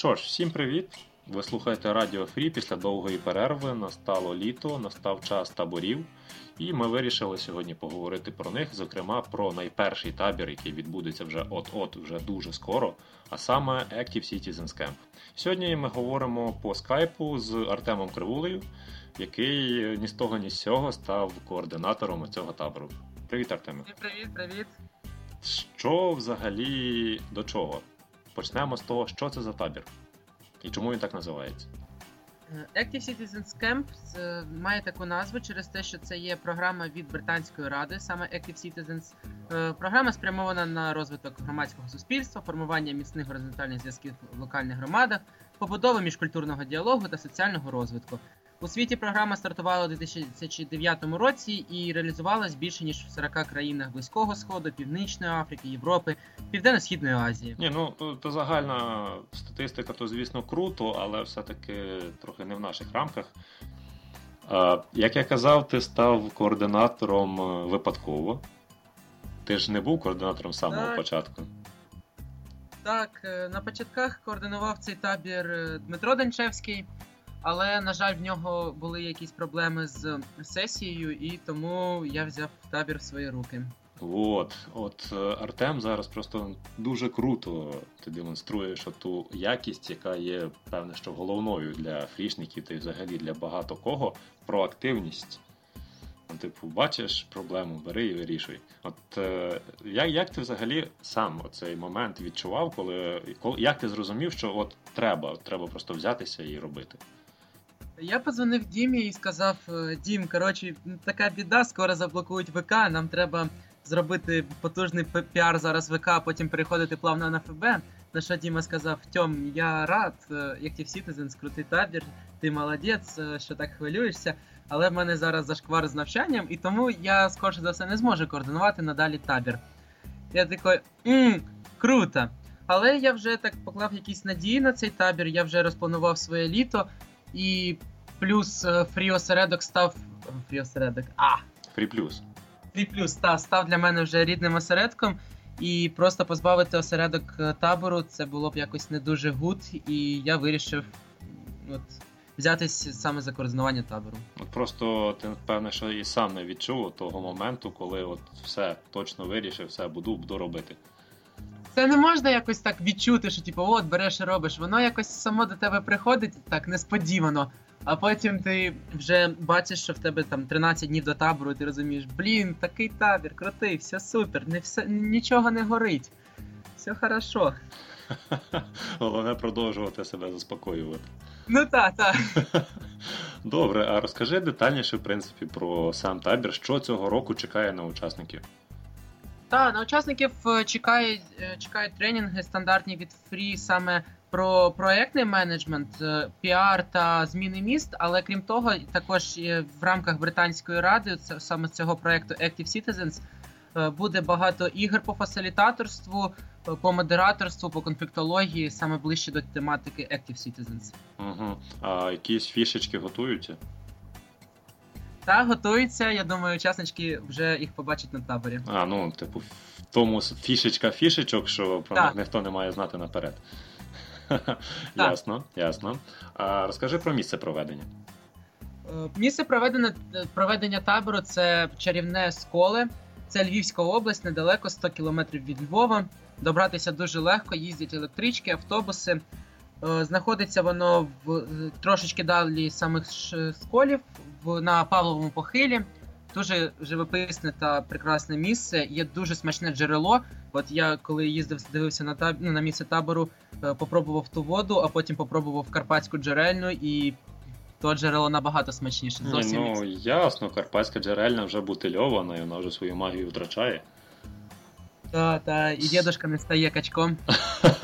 Що ж, всім привіт! Ви слухаєте Радіо Фрі після довгої перерви. Настало літо, настав час таборів, і ми вирішили сьогодні поговорити про них, зокрема про найперший табір, який відбудеться вже от-от, вже дуже скоро, а саме Active Citizens Camp. Сьогодні ми говоримо по скайпу з Артемом Кривулею, який ні з того, ні з цього став координатором цього табору. Привіт, Артеме. Привіт, привіт. Що взагалі до чого? Почнемо з того, що це за табір і чому він так називається. Е, Active Citizens Camp має таку назву через те, що це є програма від Британської ради, саме Active Citizens. Е, Програма спрямована на розвиток громадського суспільства, формування міцних горизонтальних зв'язків в локальних громадах, побудову міжкультурного діалогу та соціального розвитку. У світі програма стартувала у 2009 році і реалізувалась більше ніж в 40 країнах Близького Сходу, Північної Африки, Європи, Південно-Східної Азії. Ні, ну то, загальна статистика, то звісно круто, але все-таки трохи не в наших рамках. А, Як я казав, ти став координатором е, випадково. Ти ж не був координатором з самого Так. початку. Так, е, на початках координував цей табір е, Дмитро Данчевський, але, на жаль, в нього були якісь проблеми з сесією, і тому я взяв табір в свої руки. От, от е, Артем зараз просто дуже круто ти демонструєш ту якість, яка є, певне, що головною для фрішників та й взагалі для багато кого проактивність. Ну, типу, бачиш проблему, бери і вирішуй. От е, як, як ти взагалі сам цей момент відчував, коли, коли як ти зрозумів, що от треба, от треба просто взятися і робити? Я позвонив Дімі і сказав: е, Дім, коротше, така біда, скоро заблокують ВК, нам треба зробити потужний піар зараз ВК, а потім переходити плавно на ФБ. На що Діма сказав: Тьом, я рад, е, Active Citizens, крутий табір, ти молодець, е, що так хвилюєшся. Але в мене зараз зашквар з навчанням, і тому я скорше за все не зможу координувати надалі табір. Я такий, мм, круто. Але я вже так поклав якісь надії на цей табір, я вже розпланував своє літо, і плюс е, ФРІ осередок став. ФРІ осередок. А! ФРІ плюс. ФРІ плюс та став для мене вже рідним осередком. І просто позбавити осередок е, табору це було б якось не дуже good, і я вирішив от, взятись саме за координування табору. От просто ти певне, що і сам не відчув того моменту, коли от все точно вирішив, все буду, буду робити. Це не можна якось так відчути, що типу, от береш і робиш. Воно якось само до тебе приходить так несподівано. А потім ти вже бачиш, що в тебе там 13 днів до табору, і ти розумієш, блін, такий табір, крутий, все супер, не все, нічого не горить. Все хорошо. Головне продовжувати себе заспокоювати. Ну так, так. Добре, а розкажи детальніше, в принципі, про сам табір, що цього року чекає на учасників. Та на учасників е, чекають, е, чекають тренінги стандартні від Free саме про проектний менеджмент, е, піар та зміни міст. Але крім того, також в рамках британської ради, це саме цього проекту Active Citizens, буде багато ігор по фасилітаторству, по модераторству, по конфліктології, саме ближче до тематики Active Citizens. Угу. А якісь фішечки готуються? Та готуються. Я думаю, учаснички вже їх побачать на таборі. А, ну, типу, в тому фішечка фішечок, що про них ніхто не має знати наперед. Ясно, ясно. А розкажи про місце проведення. Е, Місце проведення, проведення табору це чарівне сколе. Це Львівська область, недалеко 100 кілометрів від Львова. Добратися дуже легко, їздять електрички, автобуси. Е, Знаходиться воно в е, трошечки далі самих ш- сколів в, на Павловому похилі. Дуже живописне та прекрасне місце. Є дуже смачне джерело. От я коли їздив, дивився на таб... ну, на місце табору, е, попробував ту воду, а потім попробував карпатську джерельну і то джерело набагато смачніше. Ні, Зовсім ну ясно, карпатська джерельна вже бутильована, і вона вже свою магію втрачає. Та, та, і дідушка не стає качком.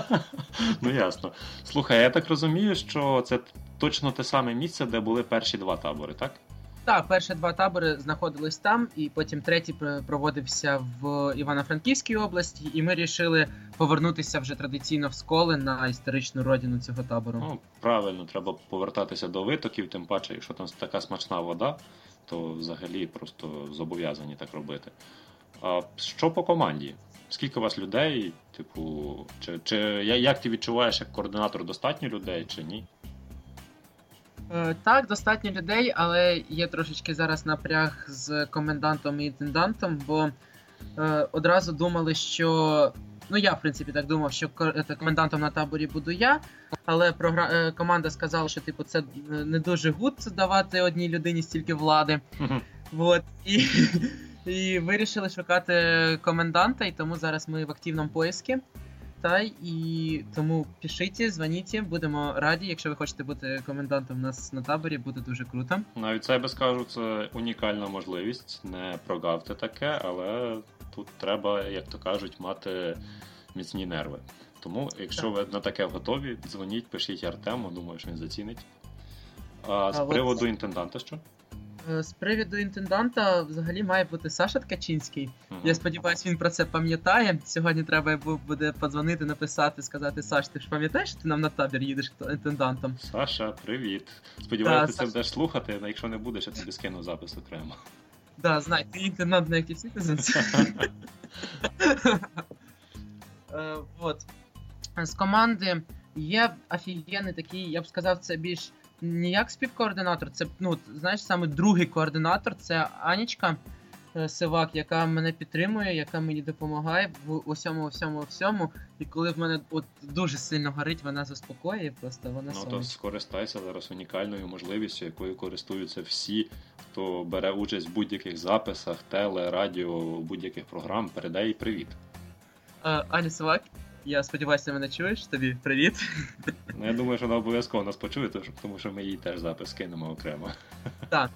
ну ясно. Слухай, я так розумію, що це точно те саме місце, де були перші два табори, так? Так, перші два табори знаходились там, і потім третій проводився в Івано-Франківській області, і ми вирішили повернутися вже традиційно в сколи на історичну родину цього табору. Ну, правильно, треба повертатися до витоків, тим паче, якщо там така смачна вода, то взагалі просто зобов'язані так робити. А що по команді? Скільки у вас людей? Типу, чи, чи як ти відчуваєш як координатор достатньо людей, чи ні? Е, так, достатньо людей, але є трошечки зараз напряг з комендантом і інтендантом, бо е, одразу думали, що. Ну, я, в принципі, так думав, що комендантом на таборі буду я, але програ... Е, команда сказала, що типу, це не дуже good давати одній людині стільки влади. Вот. І і вирішили шукати коменданта, і тому зараз ми в активному поиску. Та і тому пишіть, дзвоніть, будемо раді. Якщо ви хочете бути комендантом у нас на таборі, буде дуже круто. Навіть це я би скажу, це унікальна можливість. Не прогавте таке, але тут треба, як то кажуть, мати міцні нерви. Тому, якщо так. ви на таке готові, дзвоніть, пишіть Артему, думаю, що він зацінить. А, а з приводу от... інтенданта що? Е, з приводу інтенданта взагалі має бути Саша Ткачинський. Ага. Я сподіваюся, він про це пам'ятає. Сьогодні треба буде подзвонити, написати, сказати: Саш, ти ж пам'ятаєш, що ти нам на табір їдеш інтендантом? Саша, привіт. Сподіваюся, ти Саша... це будеш слухати, якщо не будеш, я тобі скину запис окремо. Да, знай, ти інтендант на Citizens. Вот. З команди є офігенний такий, я б сказав, це більш не як співкоординатор, це ну, знаєш, саме другий координатор це Анічка е, Сивак, яка мене підтримує, яка мені допомагає в усьому, всьому, всьому. І коли в мене от дуже сильно горить, вона заспокоює, просто вона Ну то скористайся зараз унікальною можливістю, якою користуються всі, хто бере участь в будь-яких записах, теле, радіо, будь-яких програм. Передай привіт. Аня Сивак. Я сподіваюся, мене чуєш. Тобі привіт. Ну, я думаю, що вона обов'язково нас почує, тому що ми їй теж запис кинемо окремо. Так.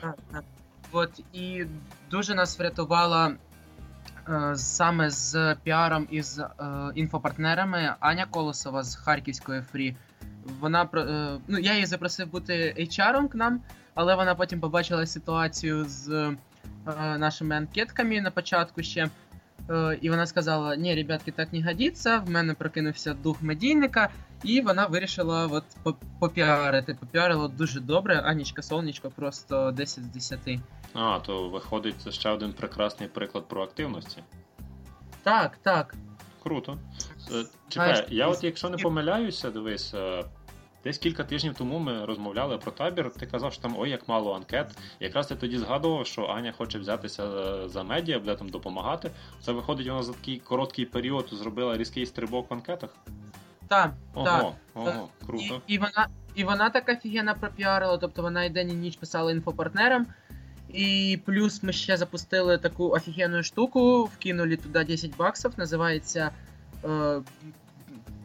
так, так. От і дуже нас врятувала е, саме з піаром і з е, інфопартнерами Аня Колосова з Харківської Фрі. Вона е, ну, я її запросив бути HR-ом к нам, але вона потім побачила ситуацію з е, нашими анкетками на початку ще. Е, і вона сказала: Ні, ребятки, так не годиться, в мене прокинувся дух медійника, і вона вирішила от попіарити. Попіарила дуже добре. Анічка Сонечко просто 10 з 10. А, то виходить це ще один прекрасний приклад проактивності. Так, так. Круто. Е, чекай, я от якщо не помиляюся, дивись, е, Десь кілька тижнів тому ми розмовляли про табір. Ти казав, що там ой, як мало анкет. Якраз ти тоді згадував, що Аня хоче взятися за медіа, буде там допомагати. Це виходить, вона за такий короткий період зробила різкий стрибок в анкетах. Так, ого, так. ого, круто. І, і вона і вона так офігенно пропіарила, тобто вона і день і ніч писала інфопартнерам. І плюс ми ще запустили таку офігенну штуку, вкинули туди 10 баксів, називається е,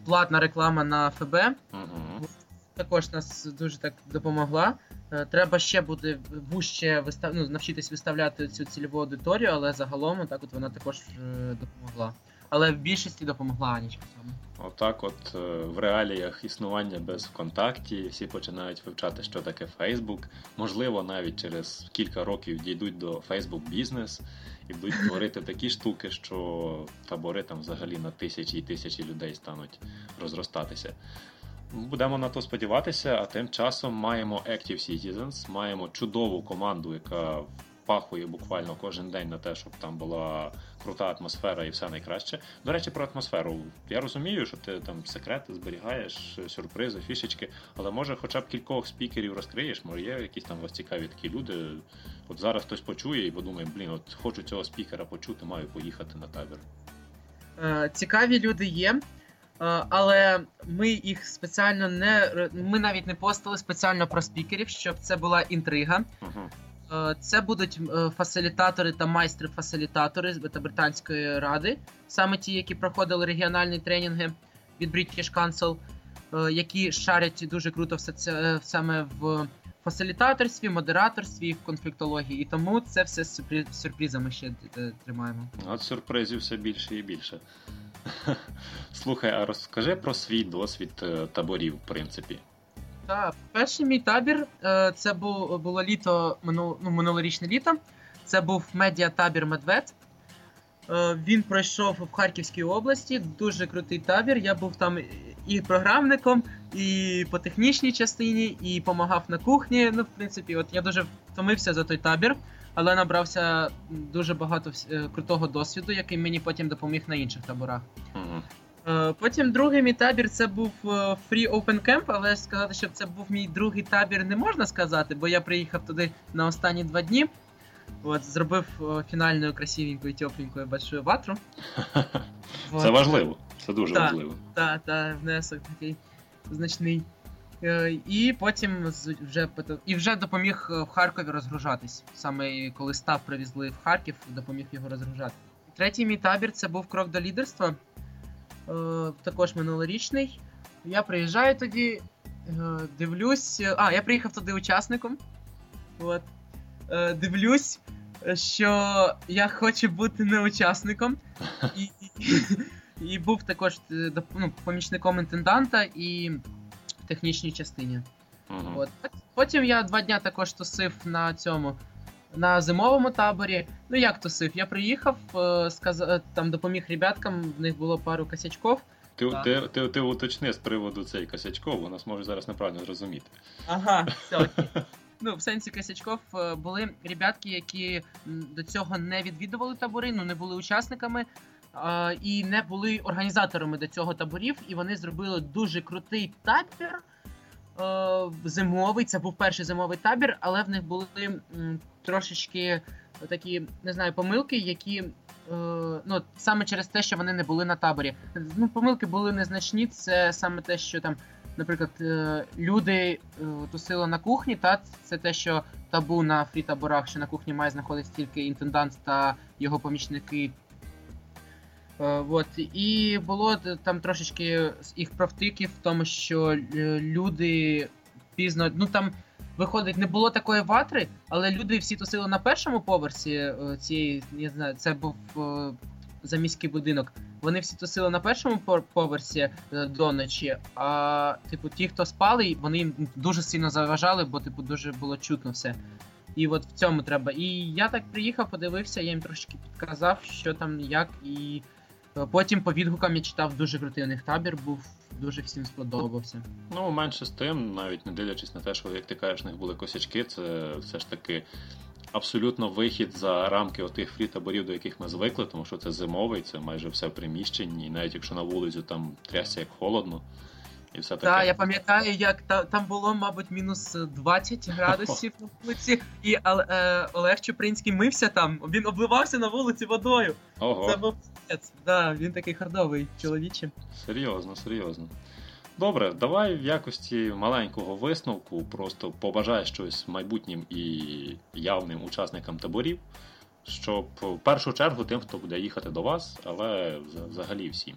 платна реклама на ФБ. Угу також нас дуже так допомогла. Е, треба ще буде вужче вистав... ну, навчитись виставляти цю цільову аудиторію, але загалом так от вона також е, допомогла. Але в більшості допомогла Анічка саме. Отак, от е, в реаліях існування без ВКонтакті всі починають вивчати, що таке Фейсбук. Можливо, навіть через кілька років дійдуть до Фейсбук бізнес і будуть творити такі штуки, що табори там взагалі на тисячі і тисячі людей стануть розростатися. Будемо на то сподіватися, а тим часом маємо Active Citizens, маємо чудову команду, яка впахує буквально кожен день на те, щоб там була крута атмосфера і все найкраще. До речі, про атмосферу. Я розумію, що ти там секрети зберігаєш, сюрпризи, фішечки, але може хоча б кількох спікерів розкриєш, може є якісь там вас цікаві такі люди. От зараз хтось почує і подумає, блін, от хочу цього спікера почути, маю поїхати на табір. Е, цікаві люди є. Е, але ми їх спеціально не ми навіть не постили спеціально про спікерів, щоб це була інтрига. Uh-huh. Це будуть е, фасилітатори та майстри-фасилітатори з британської ради, саме ті, які проходили регіональні тренінги від British Council, які шарять дуже круто все це саме в фасилітаторстві, модераторстві, в конфліктології. І тому це все з сюрпризами ще тримаємо. От сюрпризів все більше і більше. Слухай, а розкажи про свій досвід е, таборів, в принципі. Так, перший мій табір е, це було літо, ну, минулорічне літо. Це був медіатабір Медвед. Е, він пройшов в Харківській області. Дуже крутий табір. Я був там і програмником, і по технічній частині, і допомагав на кухні. Ну, в принципі, от я дуже втомився за той табір. але набрався дуже багато е, крутого досвіду, який мені потім допоміг на інших таборах. Е, Потім другий мій табір це був е, Free Open Camp, але сказати, що це був мій другий табір, не можна сказати, бо я приїхав туди на останні два дні. От, зробив фінальну красивенькою, тепленькою большую ватру. Це важливо. Це дуже Так. важливо. Та, та, внесок такий значний. Е, І потім вже і вже допоміг е, в Харкові розгружатись. Саме коли став привезли в Харків, допоміг його розгружати. Третій мій табір це був крок до лідерства. Е, Також минулорічний. Я приїжджаю тоді, дивлюсь. А, я приїхав туди учасником. От. Е, Дивлюсь, що я хочу бути не учасником. І, і, і був також е, ну, помічником інтенданта і в технічній частині. Мгм. От. Потім я два дня також тусив на цьому. На зимовому таборі. Ну як тусив? Я приїхав, е, сказ... е, там допоміг ребяткам, в них було пару косячків. Ти, Так. ти, ти, ти уточни з приводу цей косячков, бо нас може зараз неправильно зрозуміти. Ага, все окей. Ну, в сенсі косячков е, були ребятки, які до цього не відвідували табори, ну не були учасниками е, і не були організаторами до цього таборів, і вони зробили дуже крутий табір. е, Зимовий, це був перший зимовий табір, але в них були трошечки такі, не знаю, помилки, які ну, саме через те, що вони не були на таборі. Ну, помилки були незначні. Це саме те, що там наприклад, е, люди е, тусили на кухні, та це те, що табу на фрі-таборах, що на кухні має знаходитися тільки інтендант та його помічники. Е, От. І було там трошечки їх провтиків в тому, що люди пізно. Ну там виходить, не було такої ватри, але люди всі тусили на першому поверсі цієї, я знаю, це був заміський будинок. Вони всі тусили на першому поверсі е, до ночі. А типу, ті, хто спали, вони їм дуже сильно заважали, бо типу дуже було чутно все. І от в цьому треба. І я так приїхав, подивився, я їм трошки підказав, що там, як, і е, потім по відгукам я читав дуже крутий у них табір, був дуже всім сподобався. Ну, менше з тим, навіть не дивлячись на те, що, як ти кажеш, в них були косячки, це все ж таки абсолютно вихід за рамки отих фрі-таборів, до яких ми звикли, тому що це зимовий, це майже все в приміщенні, і навіть якщо на вулицю там трясся як холодно, і все таке. Так, я пам'ятаю, як та, там було, мабуть, мінус 20 градусів на вулиці, і е, Олег Чупринський мився там, він обливався на вулиці водою. Ого, Це був. Да, він такий хардовий чоловіче. серйозно, серйозно. Добре, давай в якості маленького висновку просто побажай щось майбутнім і явним учасникам таборів, щоб в першу чергу тим, хто буде їхати до вас, але взагалі всім.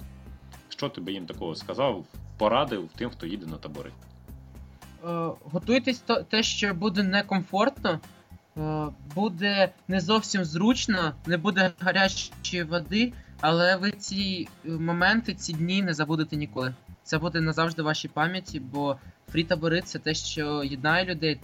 Що ти би їм такого сказав, порадив тим, хто їде на табори? Е, готуйтесь те, що буде некомфортно, е, буде не зовсім зручно, не буде гарячої води, але ви ці моменти, ці дні не забудете ніколи. Це буде назавжди в вашій пам'яті, бо фрі-табори це те, що єднає людей,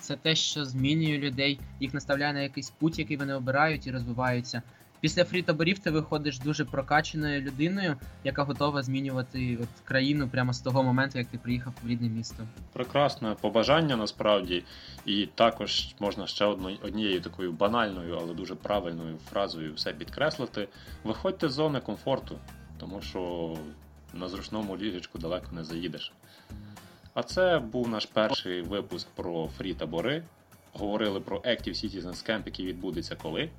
це, те, що змінює людей, їх наставляє на якийсь путь, який вони обирають і розвиваються. Після фрі-таборів ти виходиш дуже прокачаною людиною, яка готова змінювати от, країну прямо з того моменту, як ти приїхав в рідне місто. Прекрасне побажання насправді, і також можна ще однією такою банальною, але дуже правильною фразою все підкреслити. Виходьте з зони комфорту, тому що на зручному ліжечку далеко не заїдеш. А це був наш перший випуск про фрі-табори. Говорили про Active Citizens Camp, який відбудеться коли.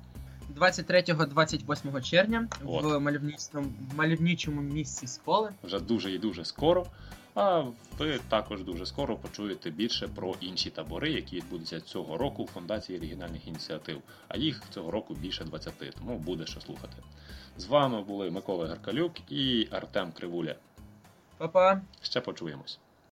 23-28 червня От. в мальовничному, мальовничому місці Сколи. вже дуже і дуже скоро. А ви також дуже скоро почуєте більше про інші табори, які відбудуться цього року в Фундації регіональних ініціатив. А їх цього року більше 20, тому буде що слухати. З вами були Микола Геркалюк і Артем Кривуля. Па-па! Ще почуємось.